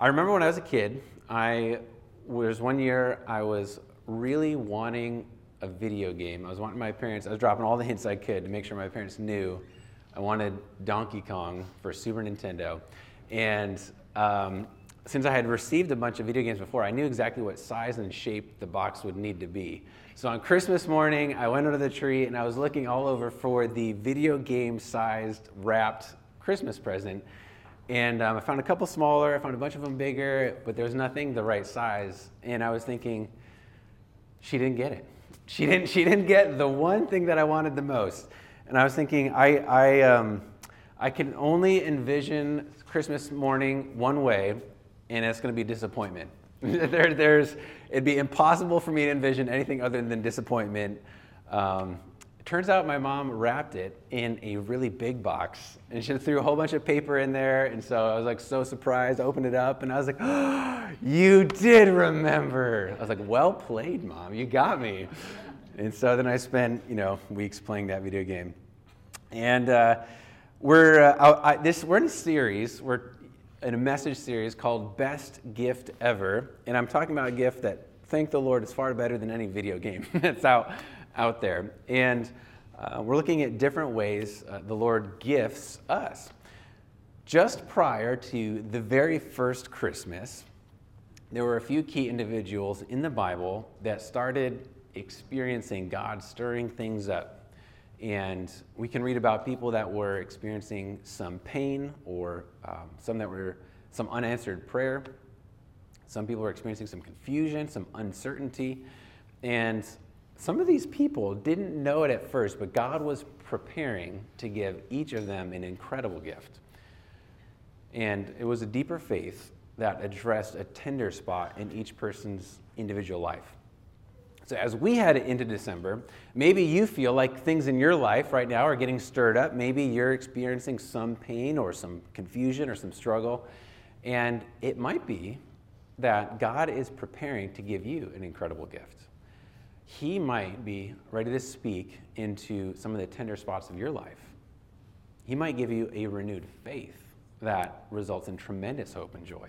I remember when I was a kid, I was one year I was really wanting a video game. I was wanting my parents, I was dropping all the hints I could to make sure my parents knew I wanted Donkey Kong for Super Nintendo. And um, since I had received a bunch of video games before, I knew exactly what size and shape the box would need to be. So on Christmas morning, I went under the tree and I was looking all over for the video game sized wrapped Christmas present. And um, I found a couple smaller, I found a bunch of them bigger, but there was nothing the right size. And I was thinking, she didn't get it. She didn't, she didn't get the one thing that I wanted the most. And I was thinking, I, I, um, I can only envision Christmas morning one way, and it's going to be disappointment. there, there's, it'd be impossible for me to envision anything other than disappointment. Um, turns out my mom wrapped it in a really big box, and she threw a whole bunch of paper in there. And so I was like so surprised. I opened it up, and I was like, oh, "You did remember!" I was like, "Well played, mom. You got me." And so then I spent, you know, weeks playing that video game. And uh, we're uh, I, this we're in a series. We're in a message series called Best Gift Ever. And I'm talking about a gift that, thank the Lord, is far better than any video game that's out, out there. And uh, we're looking at different ways uh, the Lord gifts us. Just prior to the very first Christmas, there were a few key individuals in the Bible that started experiencing God stirring things up and we can read about people that were experiencing some pain or um, some that were some unanswered prayer. Some people were experiencing some confusion, some uncertainty. And some of these people didn't know it at first, but God was preparing to give each of them an incredible gift. And it was a deeper faith that addressed a tender spot in each person's individual life. So, as we head into December, maybe you feel like things in your life right now are getting stirred up. Maybe you're experiencing some pain or some confusion or some struggle. And it might be that God is preparing to give you an incredible gift. He might be ready to speak into some of the tender spots of your life. He might give you a renewed faith that results in tremendous hope and joy.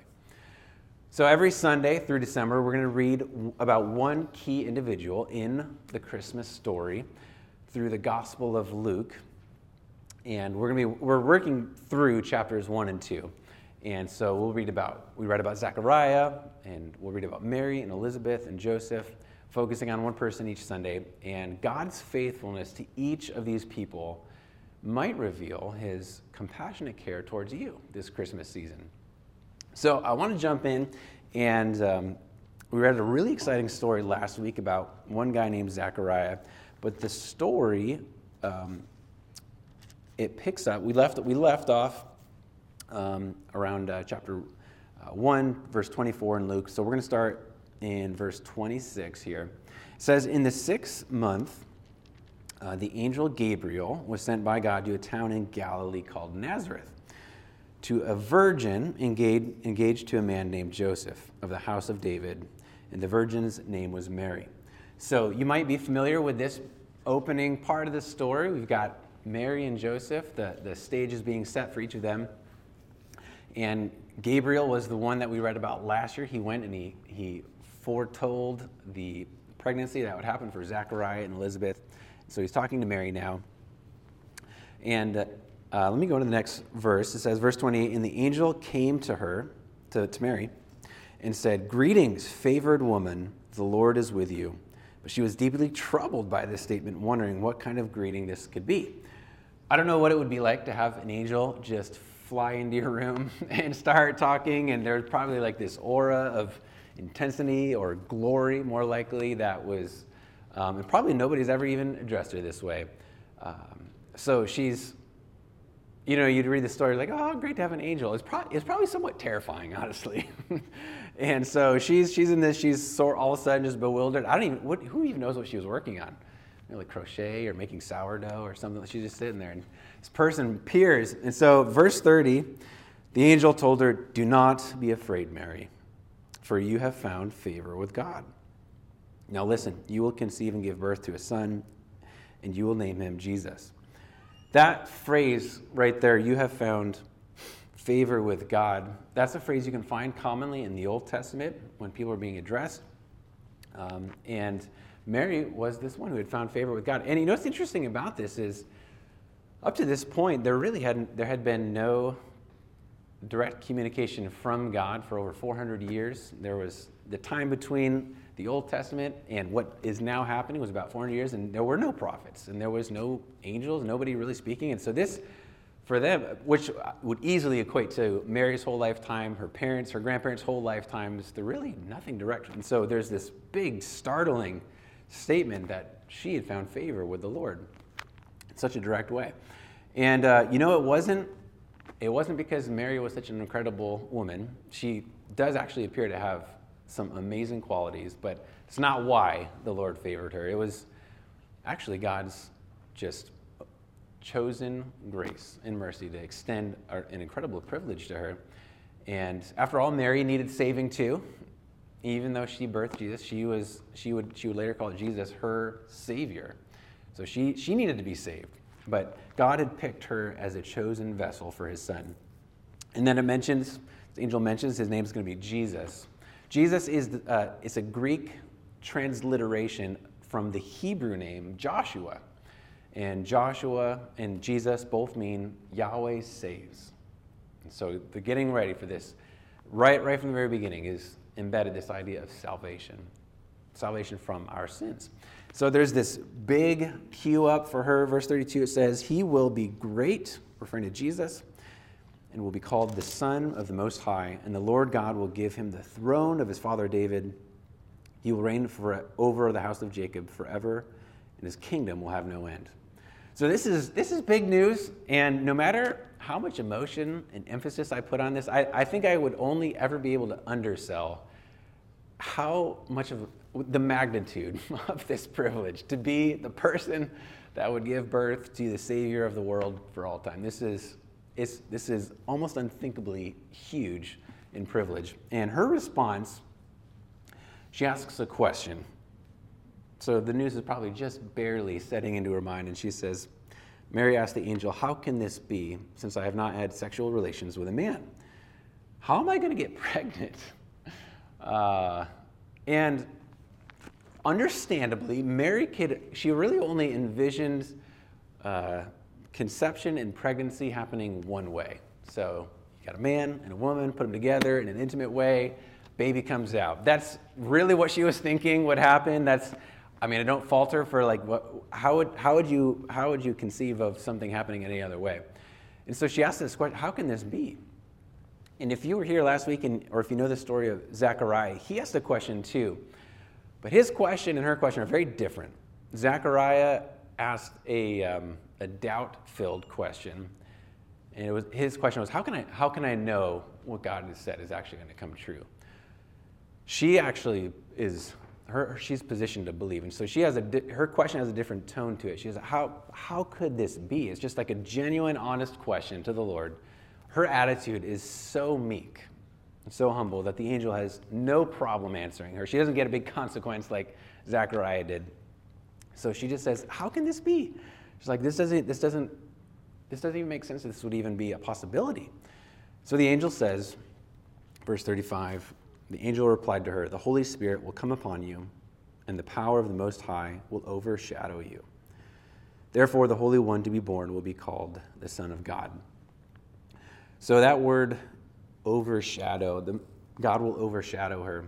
So every Sunday through December, we're going to read about one key individual in the Christmas story through the Gospel of Luke. And we're going to be we're working through chapters 1 and 2. And so we'll read about we read about Zechariah and we'll read about Mary and Elizabeth and Joseph, focusing on one person each Sunday. And God's faithfulness to each of these people might reveal his compassionate care towards you this Christmas season. So I want to jump in, and um, we read a really exciting story last week about one guy named Zachariah. But the story, um, it picks up. We left we left off um, around uh, chapter uh, one, verse 24 in Luke. So we're going to start in verse 26 here. It says, "In the sixth month." Uh, the angel Gabriel was sent by God to a town in Galilee called Nazareth to a virgin engaged, engaged to a man named Joseph of the house of David, and the virgin's name was Mary. So you might be familiar with this opening part of the story. We've got Mary and Joseph, the, the stage is being set for each of them. And Gabriel was the one that we read about last year. He went and he, he foretold the pregnancy that would happen for Zachariah and Elizabeth. So he's talking to Mary now. And uh, uh, let me go to the next verse. It says, verse 28 And the angel came to her, to, to Mary, and said, Greetings, favored woman, the Lord is with you. But she was deeply troubled by this statement, wondering what kind of greeting this could be. I don't know what it would be like to have an angel just fly into your room and start talking, and there's probably like this aura of intensity or glory, more likely, that was, um, and probably nobody's ever even addressed her this way. Um, so she's you know, you'd read the story like, oh, great to have an angel. It's, pro- it's probably somewhat terrifying, honestly. and so she's, she's in this, she's all of a sudden just bewildered. I don't even, what, who even knows what she was working on? You know, like crochet or making sourdough or something. She's just sitting there. And this person appears. And so, verse 30, the angel told her, Do not be afraid, Mary, for you have found favor with God. Now, listen, you will conceive and give birth to a son, and you will name him Jesus. That phrase right there, you have found favor with God. That's a phrase you can find commonly in the Old Testament when people are being addressed. Um, and Mary was this one who had found favor with God. And you know what's interesting about this is, up to this point, there really hadn't there had been no direct communication from God for over 400 years. There was the time between the Old Testament and what is now happening was about 400 years, and there were no prophets, and there was no angels, nobody really speaking. And so this, for them, which would easily equate to Mary's whole lifetime, her parents, her grandparents' whole lifetimes, there really nothing direct. And so there's this big, startling statement that she had found favor with the Lord in such a direct way. And uh, you know, it wasn't it wasn't because Mary was such an incredible woman. She does actually appear to have some amazing qualities, but it's not why the Lord favored her. It was actually God's just chosen grace and mercy to extend an incredible privilege to her. And after all, Mary needed saving too. Even though she birthed Jesus, she, was, she, would, she would later call Jesus her Savior. So she, she needed to be saved. But God had picked her as a chosen vessel for his son. And then it mentions, the angel mentions his name is going to be Jesus. Jesus is uh, it's a Greek transliteration from the Hebrew name Joshua. And Joshua and Jesus both mean Yahweh saves. And so the getting ready for this, right, right from the very beginning, is embedded this idea of salvation, salvation from our sins. So there's this big cue up for her. Verse 32, it says, He will be great, referring to Jesus and will be called the Son of the Most High, and the Lord God will give him the throne of his father David. He will reign for, over the house of Jacob forever, and his kingdom will have no end. So this is this is big news, and no matter how much emotion and emphasis I put on this, I, I think I would only ever be able to undersell how much of the magnitude of this privilege to be the person that would give birth to the Savior of the world for all time. This is this is almost unthinkably huge in privilege. And her response, she asks a question. So the news is probably just barely setting into her mind, and she says, Mary asked the angel, How can this be since I have not had sexual relations with a man? How am I going to get pregnant? Uh, and understandably, Mary could, she really only envisioned uh, conception and pregnancy happening one way. So you got a man and a woman, put them together in an intimate way, baby comes out. That's really what she was thinking would happen. That's, I mean, I don't falter for like, what, how, would, how, would you, how would you conceive of something happening any other way? And so she asked this question how can this be? And if you were here last week, and, or if you know the story of Zechariah, he asked a question too. But his question and her question are very different. Zechariah asked a, um, a doubt filled question. And it was, his question was, how can, I, how can I know what God has said is actually going to come true? She actually is, her, she's positioned to believe. And so she has a, her question has a different tone to it. She says, how, how could this be? It's just like a genuine, honest question to the Lord. Her attitude is so meek so humble that the angel has no problem answering her. She doesn't get a big consequence like Zachariah did. So she just says, How can this be? She's like, this doesn't, this doesn't, this doesn't even make sense. This would even be a possibility. So the angel says, verse 35, the angel replied to her, The Holy Spirit will come upon you, and the power of the Most High will overshadow you. Therefore, the Holy One to be born will be called the Son of God. So that word overshadow, the, God will overshadow her.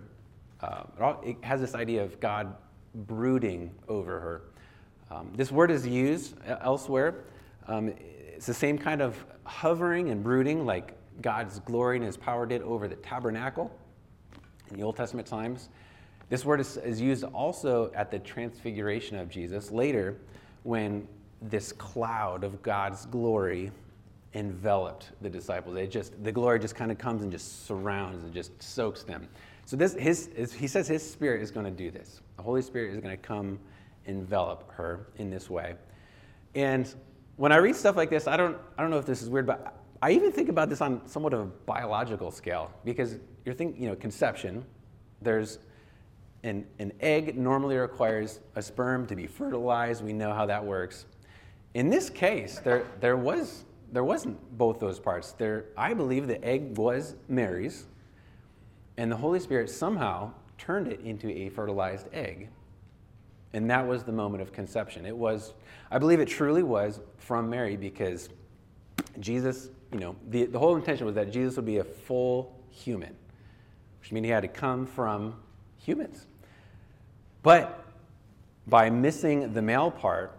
Uh, it has this idea of God brooding over her. Um, this word is used elsewhere. Um, it's the same kind of hovering and brooding like God's glory and his power did over the tabernacle in the Old Testament times. This word is, is used also at the transfiguration of Jesus later when this cloud of God's glory enveloped the disciples. It just the glory just kind of comes and just surrounds and just soaks them. So this his, he says his spirit is going to do this. The Holy Spirit is going to come envelop her in this way. And when I read stuff like this, I don't, I don't know if this is weird, but I even think about this on somewhat of a biological scale because you're thinking, you know, conception, there's an, an egg normally requires a sperm to be fertilized. We know how that works. In this case, there, there was there wasn't both those parts. There, I believe the egg was Mary's, and the Holy Spirit somehow turned it into a fertilized egg. And that was the moment of conception. It was, I believe it truly was from Mary because Jesus, you know, the, the whole intention was that Jesus would be a full human, which means he had to come from humans. But by missing the male part,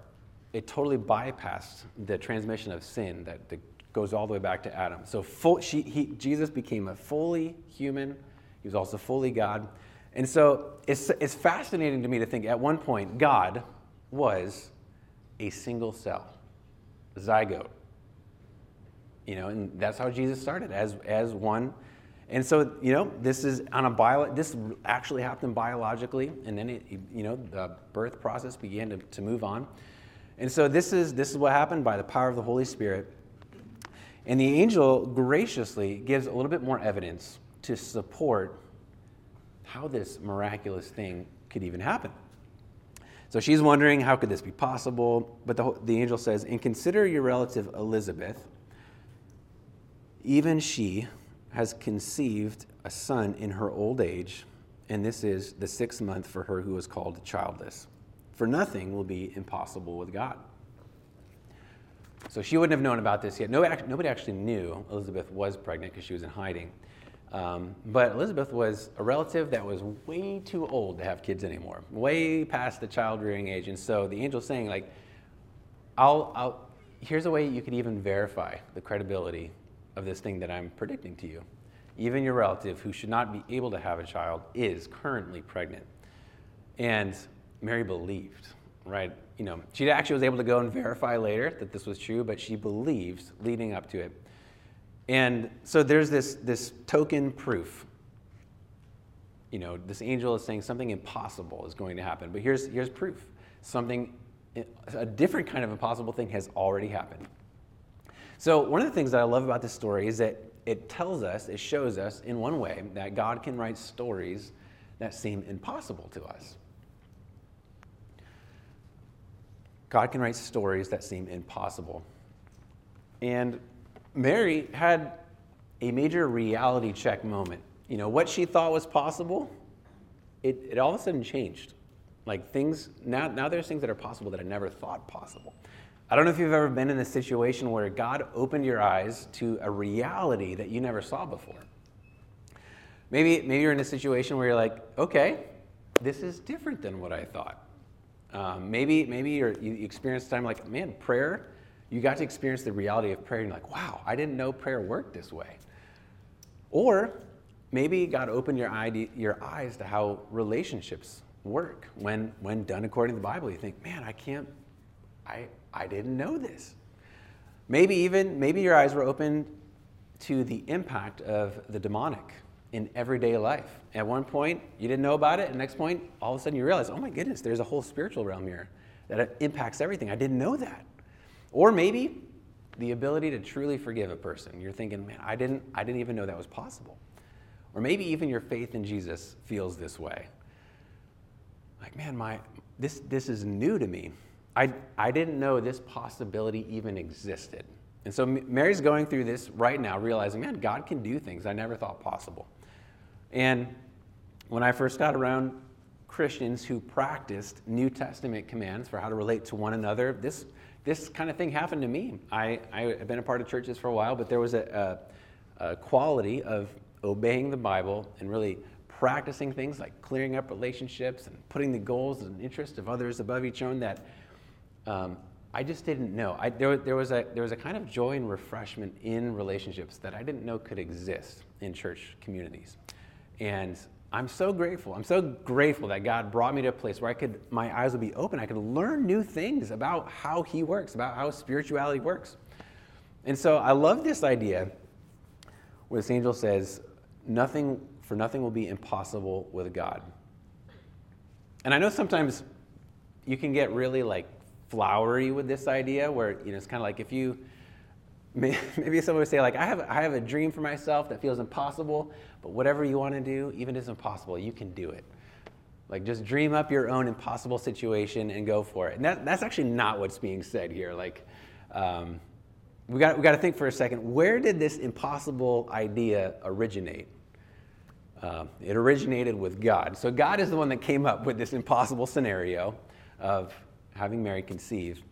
it totally bypassed the transmission of sin that, that goes all the way back to Adam. So full, she, he, Jesus became a fully human. He was also fully God. And so it's, it's fascinating to me to think at one point, God was a single cell, a zygote. You know, and that's how Jesus started as, as one. And so, you know, this is on a bio, this actually happened biologically, and then it, you know, the birth process began to, to move on. And so this is, this is what happened by the power of the Holy Spirit. And the angel graciously gives a little bit more evidence to support how this miraculous thing could even happen. So she's wondering, how could this be possible? But the, the angel says, And consider your relative Elizabeth. Even she has conceived a son in her old age, and this is the sixth month for her who is called childless. For nothing will be impossible with God. So she wouldn't have known about this yet. Nobody, actually knew Elizabeth was pregnant because she was in hiding. Um, but Elizabeth was a relative that was way too old to have kids anymore, way past the child rearing age. And so the angel's saying, like, I'll, I'll, here's a way you could even verify the credibility of this thing that I'm predicting to you. Even your relative who should not be able to have a child is currently pregnant. And Mary believed, right? You know, she actually was able to go and verify later that this was true, but she believed leading up to it. And so there's this, this token proof. You know, this angel is saying something impossible is going to happen. But here's, here's proof something, a different kind of impossible thing has already happened. So, one of the things that I love about this story is that it tells us, it shows us in one way that God can write stories that seem impossible to us. God can write stories that seem impossible. And Mary had a major reality check moment. You know, what she thought was possible, it, it all of a sudden changed. Like things, now, now there's things that are possible that I never thought possible. I don't know if you've ever been in a situation where God opened your eyes to a reality that you never saw before. Maybe, maybe you're in a situation where you're like, okay, this is different than what I thought. Um, maybe maybe you experience time like, man, prayer, you got to experience the reality of prayer and you're like, wow, I didn't know prayer worked this way. Or maybe God opened your, eye, your eyes to how relationships work when, when done according to the Bible. You think, man, I can't, I, I didn't know this. Maybe even, maybe your eyes were opened to the impact of the demonic in everyday life. At one point, you didn't know about it. At next point, all of a sudden you realize, oh my goodness, there's a whole spiritual realm here that impacts everything. I didn't know that. Or maybe the ability to truly forgive a person. You're thinking, man, I didn't, I didn't even know that was possible. Or maybe even your faith in Jesus feels this way. Like, man, my, this, this is new to me. I, I didn't know this possibility even existed. And so Mary's going through this right now, realizing, man, God can do things I never thought possible. And when I first got around Christians who practiced New Testament commands for how to relate to one another, this, this kind of thing happened to me. I, I have been a part of churches for a while, but there was a, a, a quality of obeying the Bible and really practicing things like clearing up relationships and putting the goals and interests of others above each own that um, I just didn't know. I, there, there, was a, there was a kind of joy and refreshment in relationships that I didn't know could exist in church communities. And I'm so grateful. I'm so grateful that God brought me to a place where I could, my eyes would be open. I could learn new things about how He works, about how spirituality works. And so I love this idea where this angel says, nothing, for nothing will be impossible with God. And I know sometimes you can get really like flowery with this idea where, you know, it's kind of like if you, maybe someone would say like I have, I have a dream for myself that feels impossible but whatever you want to do even if it's impossible you can do it like just dream up your own impossible situation and go for it and that, that's actually not what's being said here like um, we got, we got to think for a second where did this impossible idea originate? Uh, it originated with God. So God is the one that came up with this impossible scenario of having Mary conceive.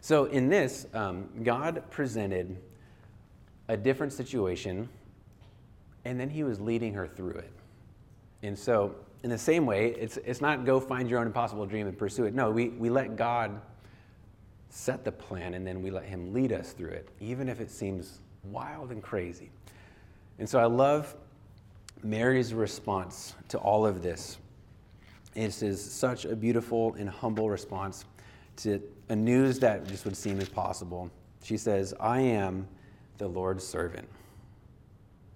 So in this, um, God presented a different situation, and then He was leading her through it. And so, in the same way, it's, it's not go find your own impossible dream and pursue it. No, we, we let God set the plan, and then we let Him lead us through it, even if it seems wild and crazy. And so I love Mary's response to all of this. It is such a beautiful and humble response to a news that just would seem impossible. She says, I am the Lord's servant.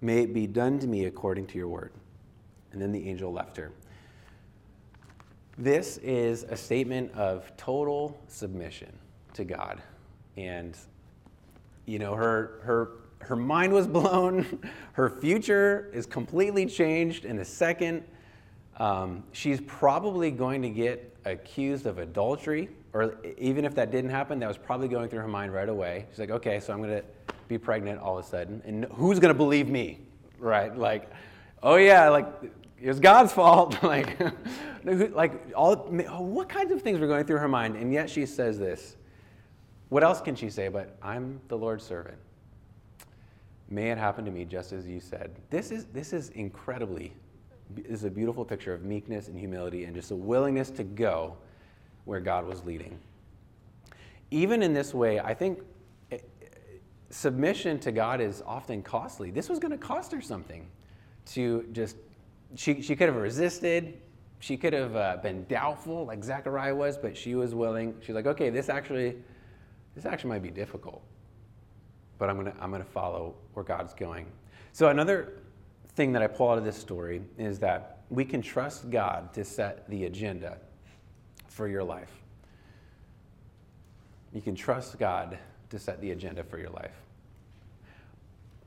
May it be done to me according to your word. And then the angel left her. This is a statement of total submission to God. And, you know, her, her her mind was blown. Her future is completely changed in a second. Um, she's probably going to get accused of adultery, or even if that didn't happen, that was probably going through her mind right away. She's like, okay, so I'm going to be pregnant all of a sudden, and who's going to believe me? Right? Like, oh yeah, like it was God's fault. like, like all what kinds of things were going through her mind, and yet she says this. What else can she say? But I'm the Lord's servant. May it happen to me just as you said. This is, this is incredibly, this is a beautiful picture of meekness and humility and just a willingness to go where God was leading. Even in this way, I think eh, submission to God is often costly. This was going to cost her something to just, she, she could have resisted. She could have uh, been doubtful like Zechariah was, but she was willing. She's like, okay, this actually, this actually might be difficult but I'm going to I'm going to follow where God's going. So, another thing that I pull out of this story is that we can trust God to set the agenda for your life. You can trust God to set the agenda for your life.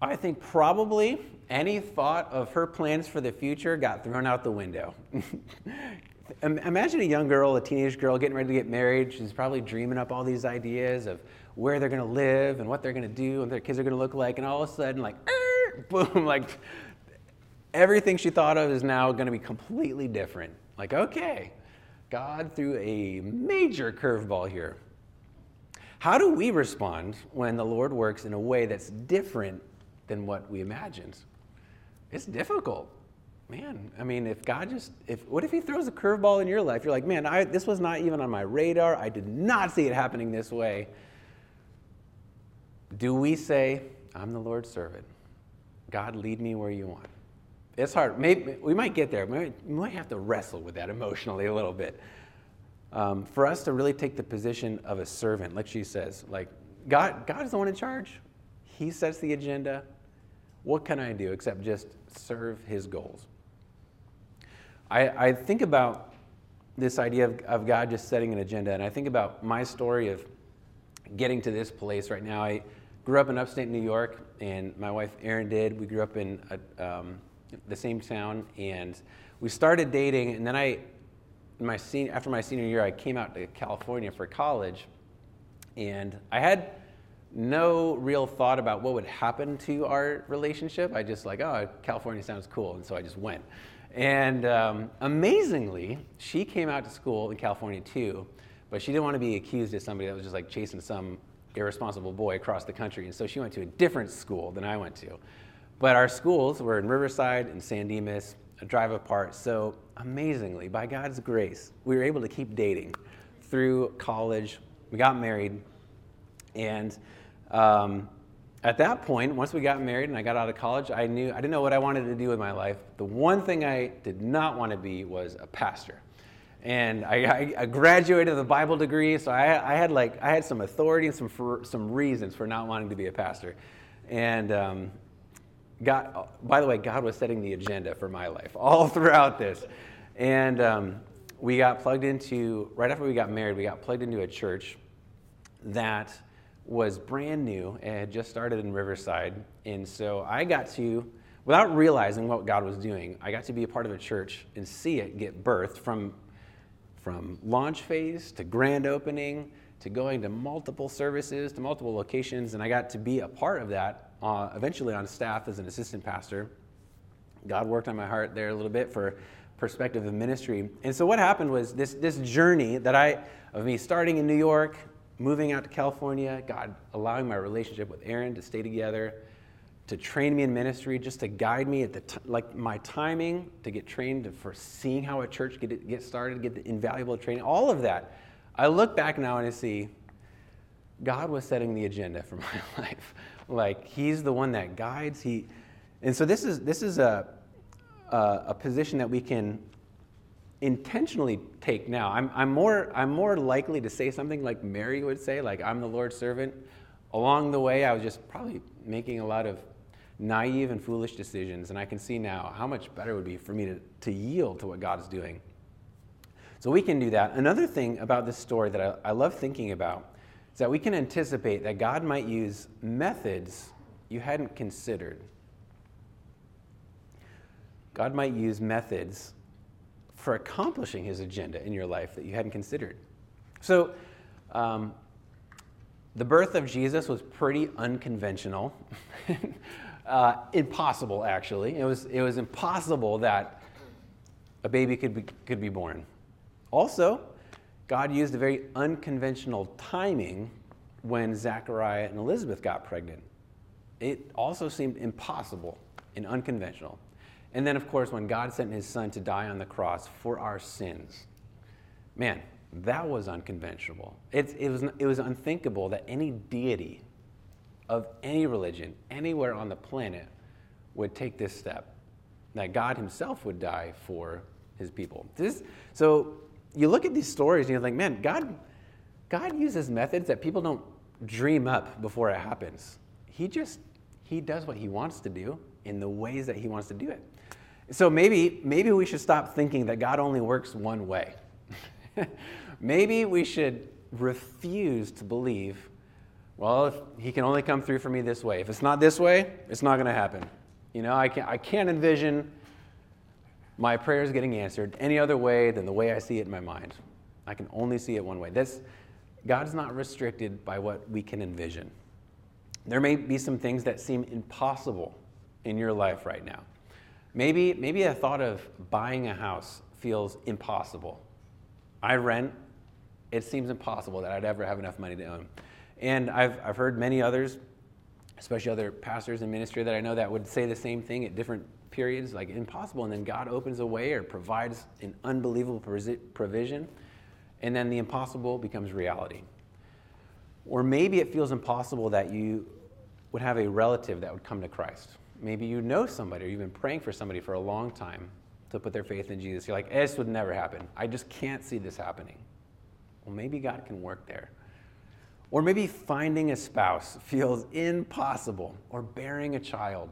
I think probably any thought of her plans for the future got thrown out the window. Imagine a young girl, a teenage girl, getting ready to get married. She's probably dreaming up all these ideas of where they're going to live and what they're going to do and their kids are going to look like. And all of a sudden, like, boom, like everything she thought of is now going to be completely different. Like, okay, God threw a major curveball here. How do we respond when the Lord works in a way that's different than what we imagined? It's difficult. Man, I mean, if God just, if what if He throws a curveball in your life? You're like, man, I, this was not even on my radar. I did not see it happening this way. Do we say, I'm the Lord's servant? God, lead me where you want. It's hard. Maybe, we might get there. We might have to wrestle with that emotionally a little bit. Um, for us to really take the position of a servant, like she says, like God, God is the one in charge. He sets the agenda. What can I do except just serve His goals? I, I think about this idea of, of God just setting an agenda, and I think about my story of getting to this place right now. I grew up in upstate New York, and my wife Erin did. We grew up in a, um, the same town, and we started dating. And then I, my senior, after my senior year, I came out to California for college, and I had no real thought about what would happen to our relationship. I just like, oh, California sounds cool, and so I just went. And um, amazingly, she came out to school in California too, but she didn't want to be accused as somebody that was just like chasing some irresponsible boy across the country. And so she went to a different school than I went to. But our schools were in Riverside and San Dimas, a drive apart. So amazingly, by God's grace, we were able to keep dating through college. We got married. And um, at that point, once we got married and I got out of college, I knew I didn't know what I wanted to do with my life. The one thing I did not want to be was a pastor and I, I, graduated with a Bible degree, so I, I, had like I had some authority and some for, some reasons for not wanting to be a pastor, and um, God. By the way, God was setting the agenda for my life all throughout this, and um, we got plugged into right after we got married. We got plugged into a church that was brand new and had just started in Riverside, and so I got to. Without realizing what God was doing, I got to be a part of a church and see it get birthed from from launch phase to grand opening to going to multiple services, to multiple locations, and I got to be a part of that, uh, eventually on staff as an assistant pastor. God worked on my heart there a little bit for perspective of ministry. And so what happened was this, this journey that I, of me starting in New York, moving out to California, God allowing my relationship with Erin to stay together, to train me in ministry, just to guide me at the t- like my timing to get trained for seeing how a church get get started, get the invaluable training, all of that. I look back now and I see God was setting the agenda for my life. Like He's the one that guides. He, and so this is this is a a, a position that we can intentionally take now. I'm, I'm, more, I'm more likely to say something like Mary would say, like, I'm the Lord's servant. Along the way, I was just probably making a lot of naive and foolish decisions, and I can see now how much better it would be for me to, to yield to what God is doing. So we can do that. Another thing about this story that I, I love thinking about is that we can anticipate that God might use methods you hadn't considered. God might use methods for accomplishing his agenda in your life that you hadn't considered. So, um, the birth of Jesus was pretty unconventional, uh, impossible, actually. It was, it was impossible that a baby could be, could be born. Also, God used a very unconventional timing when Zachariah and Elizabeth got pregnant. It also seemed impossible and unconventional. And then, of course, when God sent his son to die on the cross for our sins, man, that was unconventional. It, it, was, it was unthinkable that any deity of any religion, anywhere on the planet, would take this step, that God himself would die for his people. This, so you look at these stories and you're like, man, God, God uses methods that people don't dream up before it happens. He just, he does what he wants to do in the ways that he wants to do it. So maybe, maybe we should stop thinking that God only works one way. maybe we should refuse to believe, well, he can only come through for me this way. If it's not this way, it's not going to happen. You know, I can't, I can't envision my prayer is getting answered any other way than the way I see it in my mind. I can only see it one way. This, God's not restricted by what we can envision. There may be some things that seem impossible in your life right now. Maybe, maybe a thought of buying a house feels impossible. I rent, it seems impossible that I'd ever have enough money to own. And I've, I've heard many others, especially other pastors in ministry that I know that would say the same thing at different periods, like impossible. And then God opens a way or provides an unbelievable provision, and then the impossible becomes reality. Or maybe it feels impossible that you would have a relative that would come to Christ Maybe you know somebody or you've been praying for somebody for a long time to put their faith in Jesus. You're like, eh, this would never happen. I just can't see this happening. Well, maybe God can work there. Or maybe finding a spouse feels impossible, or bearing a child.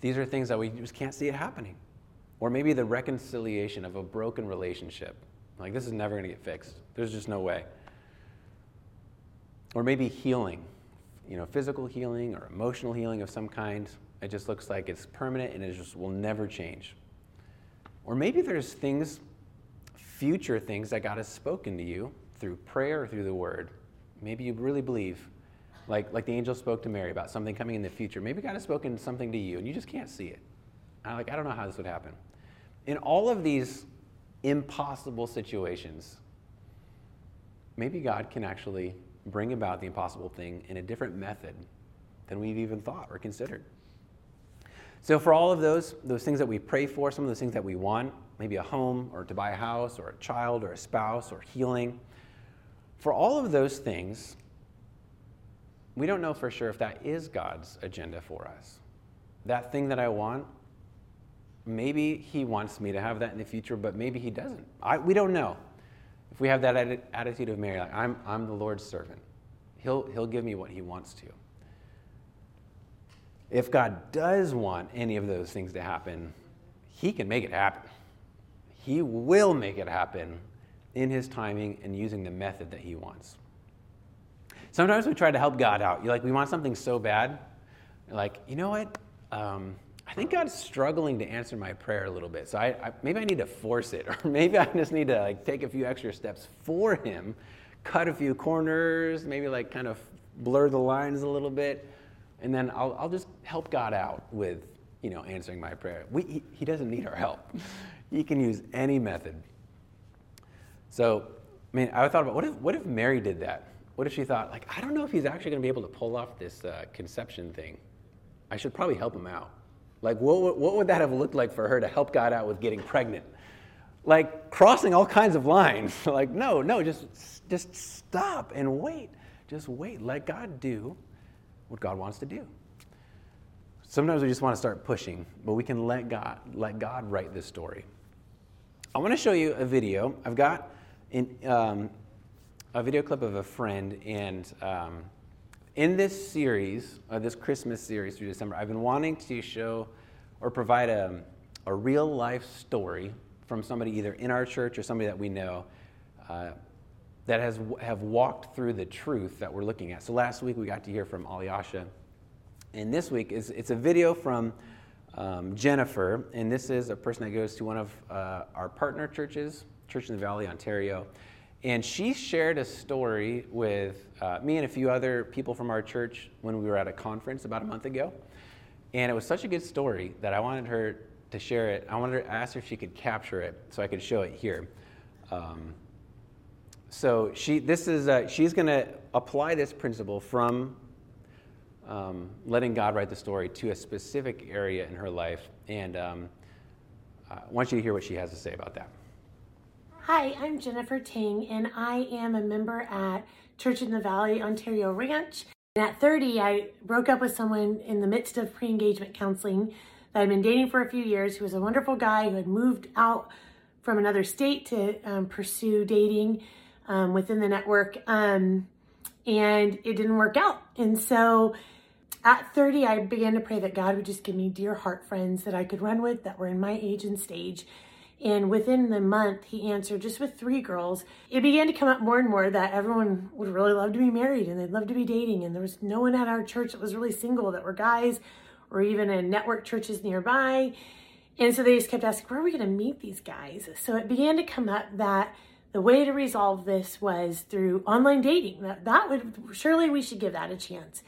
These are things that we just can't see it happening. Or maybe the reconciliation of a broken relationship. Like, this is never going to get fixed. There's just no way. Or maybe healing you know, physical healing or emotional healing of some kind. It just looks like it's permanent and it just will never change. Or maybe there's things, future things that God has spoken to you through prayer or through the word. Maybe you really believe, like, like the angel spoke to Mary about something coming in the future. Maybe God has spoken something to you and you just can't see it. I'm like, I don't know how this would happen. In all of these impossible situations, maybe God can actually bring about the impossible thing in a different method than we've even thought or considered. So, for all of those, those things that we pray for, some of those things that we want, maybe a home or to buy a house or a child or a spouse or healing, for all of those things, we don't know for sure if that is God's agenda for us. That thing that I want, maybe He wants me to have that in the future, but maybe He doesn't. I, we don't know. If we have that attitude of Mary, like, I'm, I'm the Lord's servant, he'll, he'll give me what he wants to. If God does want any of those things to happen, he can make it happen. He will make it happen in his timing and using the method that he wants. Sometimes we try to help God out. You're like, we want something so bad. You're like, you know what? Um, I think God's struggling to answer my prayer a little bit. So I, I, maybe I need to force it, or maybe I just need to like take a few extra steps for Him, cut a few corners, maybe like kind of blur the lines a little bit, and then I'll, I'll just help God out with, you know, answering my prayer. We, he, he doesn't need our help. He can use any method. So, I mean, I thought about what if, what if Mary did that? What if she thought, like, I don't know if he's actually going to be able to pull off this uh, conception thing. I should probably help him out. Like, what, what would that have looked like for her to help God out with getting pregnant? Like, crossing all kinds of lines. like, no, no, just, just stop and wait. Just wait. Let God do what God wants to do. Sometimes we just want to start pushing, but we can let God, let God write this story. I want to show you a video. I've got in, um, a video clip of a friend, and um, in this series, uh, this Christmas series through December, I've been wanting to show or provide a, a real life story from somebody either in our church or somebody that we know uh, that has have walked through the truth that we're looking at. So last week we got to hear from Alyasha, and this week is it's a video from um, Jennifer, and this is a person that goes to one of uh, our partner churches, Church in the Valley, Ontario. And she shared a story with uh, me and a few other people from our church when we were at a conference about a month ago. And it was such a good story that I wanted her to share it. I wanted to ask her if she could capture it so I could show it here. Um, so she, this is, uh, she's going to apply this principle from um, letting God write the story to a specific area in her life. And um, I want you to hear what she has to say about that. Hi, I'm Jennifer Ting, and I am a member at Church in the Valley Ontario Ranch. And at 30, I broke up with someone in the midst of pre engagement counseling that I'd been dating for a few years, who was a wonderful guy who had moved out from another state to um, pursue dating um, within the network. Um, and it didn't work out. And so at 30, I began to pray that God would just give me dear heart friends that I could run with that were in my age and stage and within the month, he answered just with three girls. It began to come up more and more that everyone would really love to be married and they'd love to be dating. And there was no one at our church that was really single that were guys or even in network churches nearby. And so they just kept asking, where are we going to meet these guys? So it began to come up that the way to resolve this was through online dating. That, that would, surely we should give that a chance.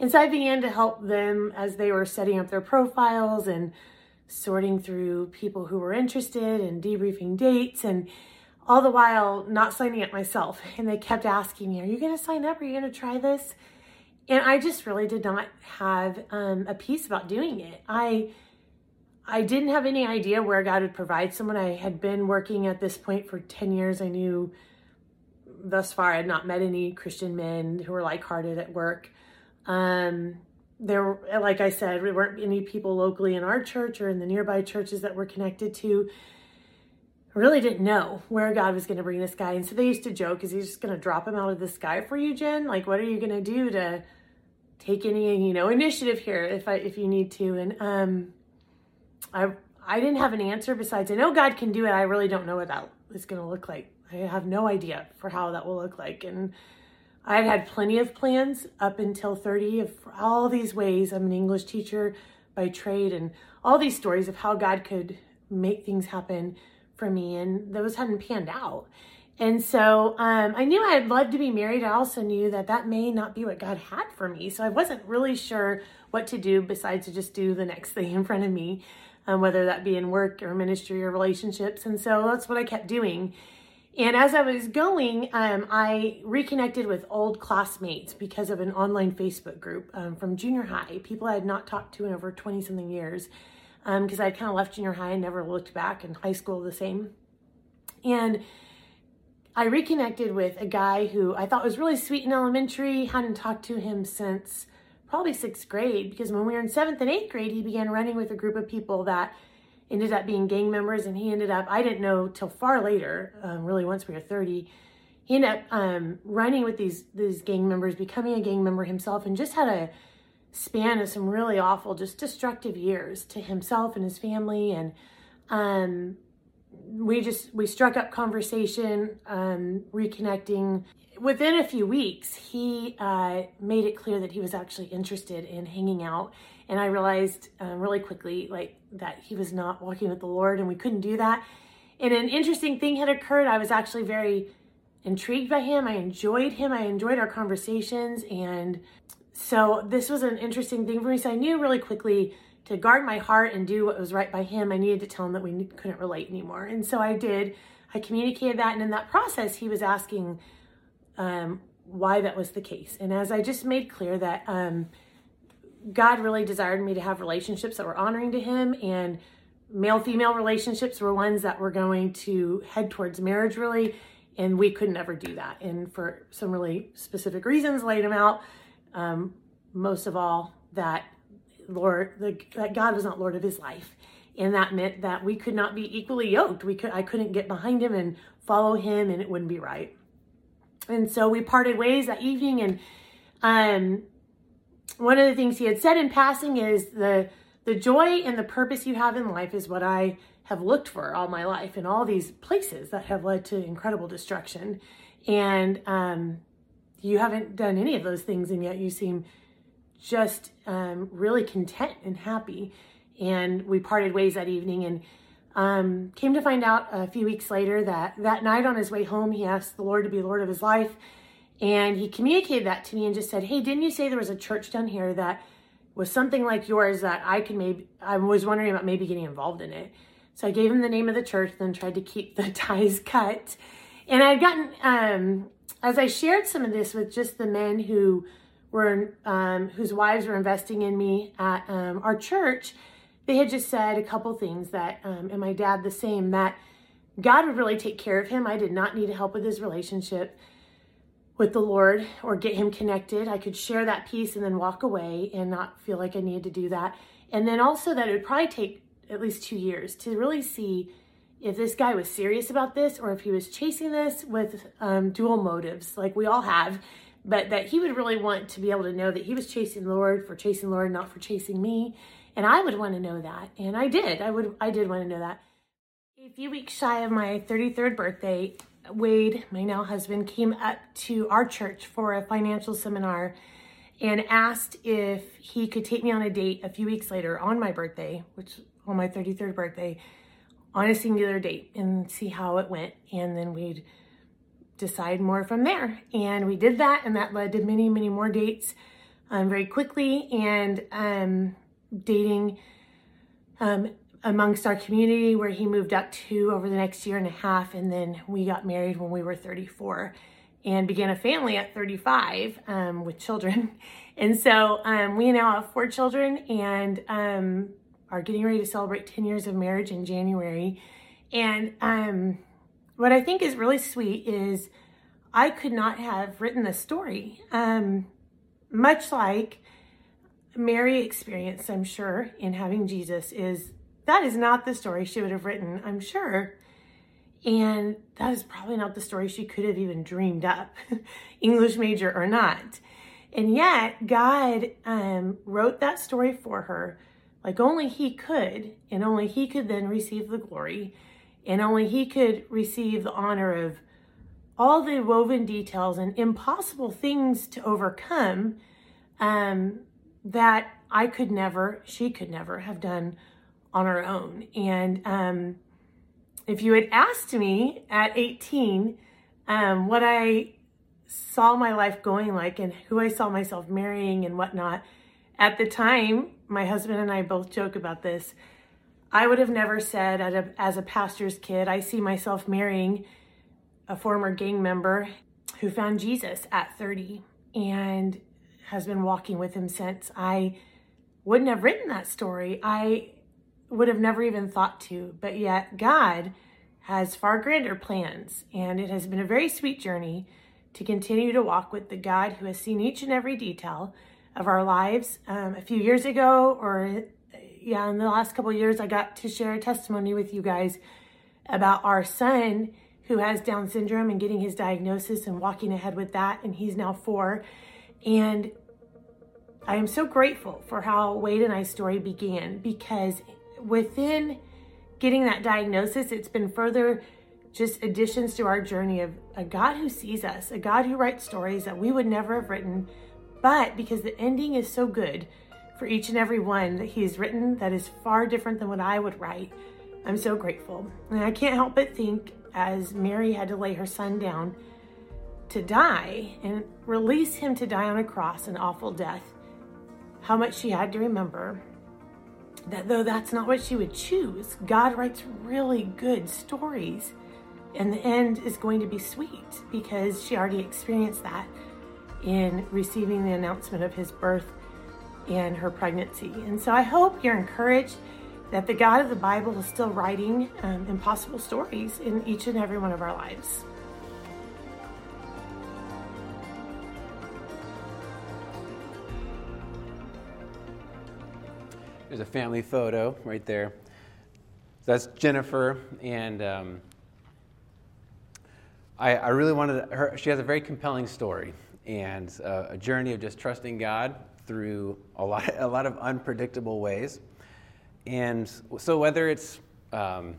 And so I began to help them as they were setting up their profiles and sorting through people who were interested and debriefing dates and all the while not signing up myself. And they kept asking me, Are you going to sign up? Are you going to try this? And I just really did not have um, a peace about doing it. I I didn't have any idea where God would provide someone. I had been working at this point for 10 years. I knew thus far I had not met any Christian men who were like hearted at work. Um, there, like I said, there weren't any people locally in our church or in the nearby churches that we're connected to. Really didn't know where God was going to bring this guy. And so they used to joke, is he just going to drop him out of the sky for you, Jen? Like, what are you going to do to take any, you know, initiative here if I, if you need to? And, um, I, I didn't have an answer besides, I know God can do it. I really don't know what that is going to look like. I have no idea for how that will look like. And, I had had plenty of plans up until 30 of all these ways. I'm an English teacher by trade and all these stories of how God could make things happen for me. And those hadn't panned out. And so um, I knew I'd love to be married. I also knew that that may not be what God had for me. So I wasn't really sure what to do besides to just do the next thing in front of me, um, whether that be in work or ministry or relationships. And so that's what I kept doing. And as I was going, um, I reconnected with old classmates because of an online Facebook group um, from junior high, people I had not talked to in over 20 something years because um, I kind of left junior high and never looked back, and high school the same. And I reconnected with a guy who I thought was really sweet in elementary, hadn't talked to him since probably sixth grade because when we were in seventh and eighth grade, he began running with a group of people that ended up being gang members and he ended up i didn't know till far later um, really once we were 30 he ended up um, running with these these gang members becoming a gang member himself and just had a span of some really awful just destructive years to himself and his family and um, we just we struck up conversation um, reconnecting. Within a few weeks he uh, made it clear that he was actually interested in hanging out and I realized um, really quickly, like, that he was not walking with the Lord and we couldn't do that. And an interesting thing had occurred. I was actually very intrigued by him. I enjoyed him. I enjoyed our conversations. And so this was an interesting thing for me. So I knew really quickly to guard my heart and do what was right by him, I needed to tell him that we couldn't relate anymore. And so I did. I communicated that. And in that process, he was asking um, why that was the case. And as I just made clear that um, God really desired me to have relationships that were honoring to him and male female relationships were ones that were going to head towards marriage really and we could never do that. And for some really specific reasons laid them out um, most of all that lord the, that god was not lord of his life. And that meant that we could not be equally yoked. We could i couldn't get behind him and follow him and it wouldn't be right. And so we parted ways that evening and um, one of the things he had said in passing is the the joy and the purpose you have in life is what i have looked for all my life in all these places that have led to incredible destruction. And um, you haven't done any of those things, and yet you seem just um, really content and happy. And we parted ways that evening and um, came to find out a few weeks later that that night on his way home, he asked the Lord to be Lord of his life. And he communicated that to me and just said, Hey, didn't you say there was a church down here that was something like yours that I could maybe, I was wondering about maybe getting involved in it? So I gave him the name of the church, then tried to keep the ties cut. And I've gotten, um, as I shared some of this with just the men who were, um, whose wives were investing in me at um, our church, they had just said a couple things that, um, and my dad the same, that God would really take care of him. I did not need help with his relationship with the Lord or get him connected. I could share that piece and then walk away and not feel like I needed to do that. And then also that it would probably take at least two years to really see if this guy was serious about this or if he was chasing this with um, dual motives, like we all have, but that he would really want to be able to know that he was chasing the Lord for chasing the Lord, not for chasing me. And I would want to know that. And I did. I would I did want to know that. A few weeks shy of my 33rd birthday, Wade, my now husband, came up to our church for a financial seminar and asked if he could take me on a date a few weeks later on my birthday, which on my 33rd birthday on a singular date and see how it went. And then we'd decide more from there. And we did that, and that led to many, many more dates um, very quickly and um, dating um, amongst our community where he moved up to over the next year and a half. And then we got married when we were 34 and began a family at 35 um, with children. And so um, we now have four children and um, are getting ready to celebrate 10 years of marriage in January. And um, what I think is really sweet is I could not have written this story. Um, much like Mary experienced, I'm sure, in having Jesus, is that is not the story she would have written, I'm sure. And that is probably not the story she could have even dreamed up, English major or not. And yet, God um, wrote that story for her like only he could, and only he could then receive the glory, and only he could receive the honor of all the woven details and impossible things to overcome um, that I could never, she could never have done on her own. And um, if you had asked me at 18 um, what I saw my life going like and who I saw myself marrying and whatnot, at the time, my husband and I both joke about this. I would have never said a, as a pastor's kid, I see myself marrying a former gang member who found Jesus at 30 and has been walking with him since. I wouldn't have written that story. I would have never even thought to, but yet God has far grander plans, and it has been a very sweet journey to continue to walk with the God who has seen each and every detail of our lives. Um, a few years ago, or yeah, in the last couple years, I got to share a testimony with you guys about our son who has Down syndrome and getting his diagnosis and walking ahead with that. And he's now four. And I am so grateful for how Wade and I's story began because within getting that diagnosis, it's been further just additions to our journey of a God who sees us, a God who writes stories that we would never have written but because the ending is so good for each and every one that he's written that is far different than what I would write, I'm so grateful. And I can't help but think as Mary had to lay her son down to die and release him to die on a cross, an awful death, how much she had to remember that though that's not what she would choose, God writes really good stories. And the end is going to be sweet because she already experienced that in receiving the announcement of his birth and her pregnancy. And so I hope you're encouraged that the God of the Bible is still writing um, impossible stories in each and every one of our lives. There's a family photo right there. That's Jennifer, and um, I, I, really wanted her. She has a very compelling story and uh, a journey of just trusting God through a lot, a lot of unpredictable ways. And so, whether it's um,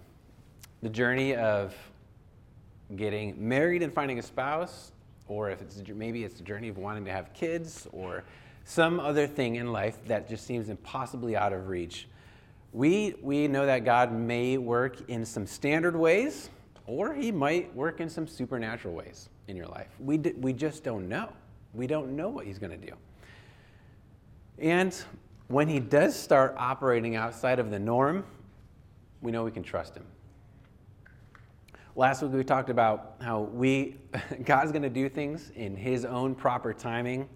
the journey of getting married and finding a spouse, or if it's maybe it's the journey of wanting to have kids, or some other thing in life that just seems impossibly out of reach, we, we know that God may work in some standard ways, or He might work in some supernatural ways in your life. We, d- we just don't know. We don't know what He's going to do. And when He does start operating outside of the norm, we know we can trust Him. Last week we talked about how we God's going to do things in his own proper timing.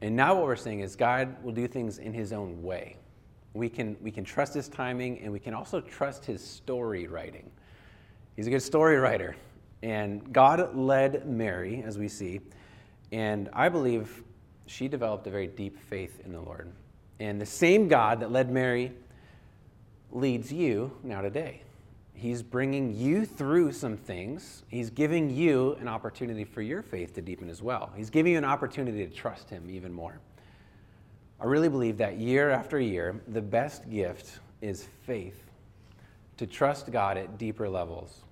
And now what we're saying is God will do things in his own way. We can we can trust his timing and we can also trust his story writing. He's a good story writer. And God led Mary, as we see, and I believe she developed a very deep faith in the Lord. And the same God that led Mary leads you now today. He's bringing you through some things. He's giving you an opportunity for your faith to deepen as well. He's giving you an opportunity to trust Him even more. I really believe that year after year, the best gift is faith to trust God at deeper levels.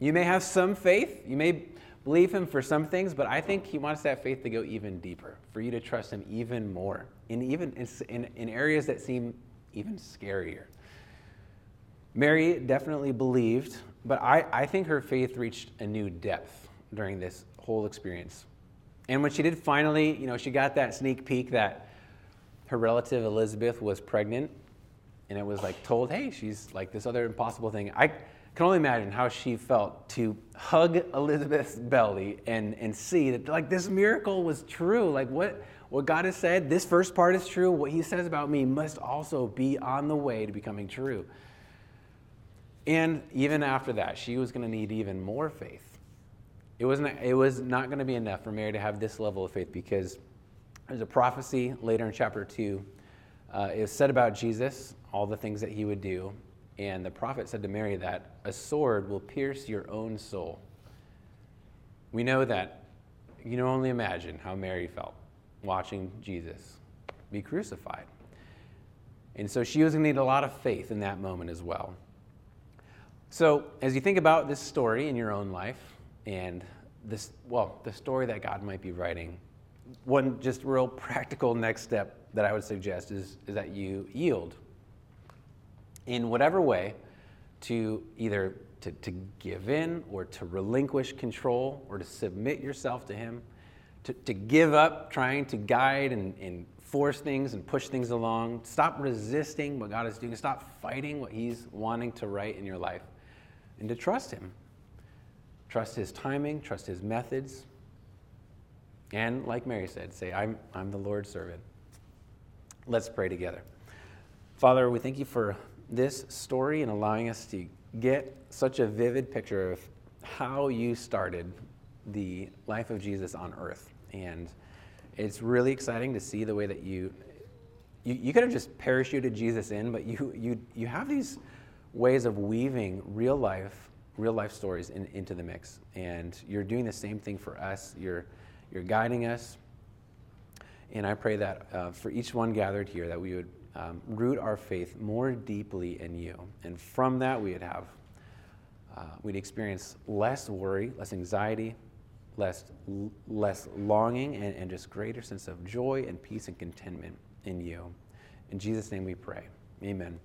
You may have some faith, you may believe Him for some things, but I think He wants that faith to go even deeper, for you to trust Him even more, in, even in, in areas that seem even scarier. Mary definitely believed, but I, I think her faith reached a new depth during this whole experience. And when she did finally, you know, she got that sneak peek that her relative Elizabeth was pregnant, and it was like told, hey, she's like this other impossible thing. I can only imagine how she felt to hug Elizabeth's belly and, and see that like this miracle was true. Like what, what God has said, this first part is true. What he says about me must also be on the way to becoming true. And even after that, she was going to need even more faith. It, wasn't, it was not going to be enough for Mary to have this level of faith because there's a prophecy later in chapter 2. Uh, it was said about Jesus, all the things that he would do. And the prophet said to Mary that a sword will pierce your own soul. We know that you can only imagine how Mary felt watching Jesus be crucified. And so she was going to need a lot of faith in that moment as well. So, as you think about this story in your own life and this, well, the story that God might be writing, one just real practical next step that I would suggest is, is that you yield in whatever way to either to, to give in or to relinquish control or to submit yourself to Him, to, to give up trying to guide and, and force things and push things along. Stop resisting what God is doing. Stop fighting what He's wanting to write in your life and to trust Him. Trust His timing, trust His methods. And like Mary said, say, I'm, I'm the Lord's servant. Let's pray together. Father, we thank you for this story and allowing us to get such a vivid picture of how you started the life of Jesus on earth. And it's really exciting to see the way that you you, you could have just parachuted Jesus in, but you you you have these ways of weaving real life, real life stories in, into the mix. And you're doing the same thing for us. You're, you're guiding us. And I pray that uh, for each one gathered here, that we would um, root our faith more deeply in you. And from that, we would have, uh, we'd experience less worry, less anxiety, less, less longing, and, and just greater sense of joy and peace and contentment in you. In Jesus' name we pray. Amen.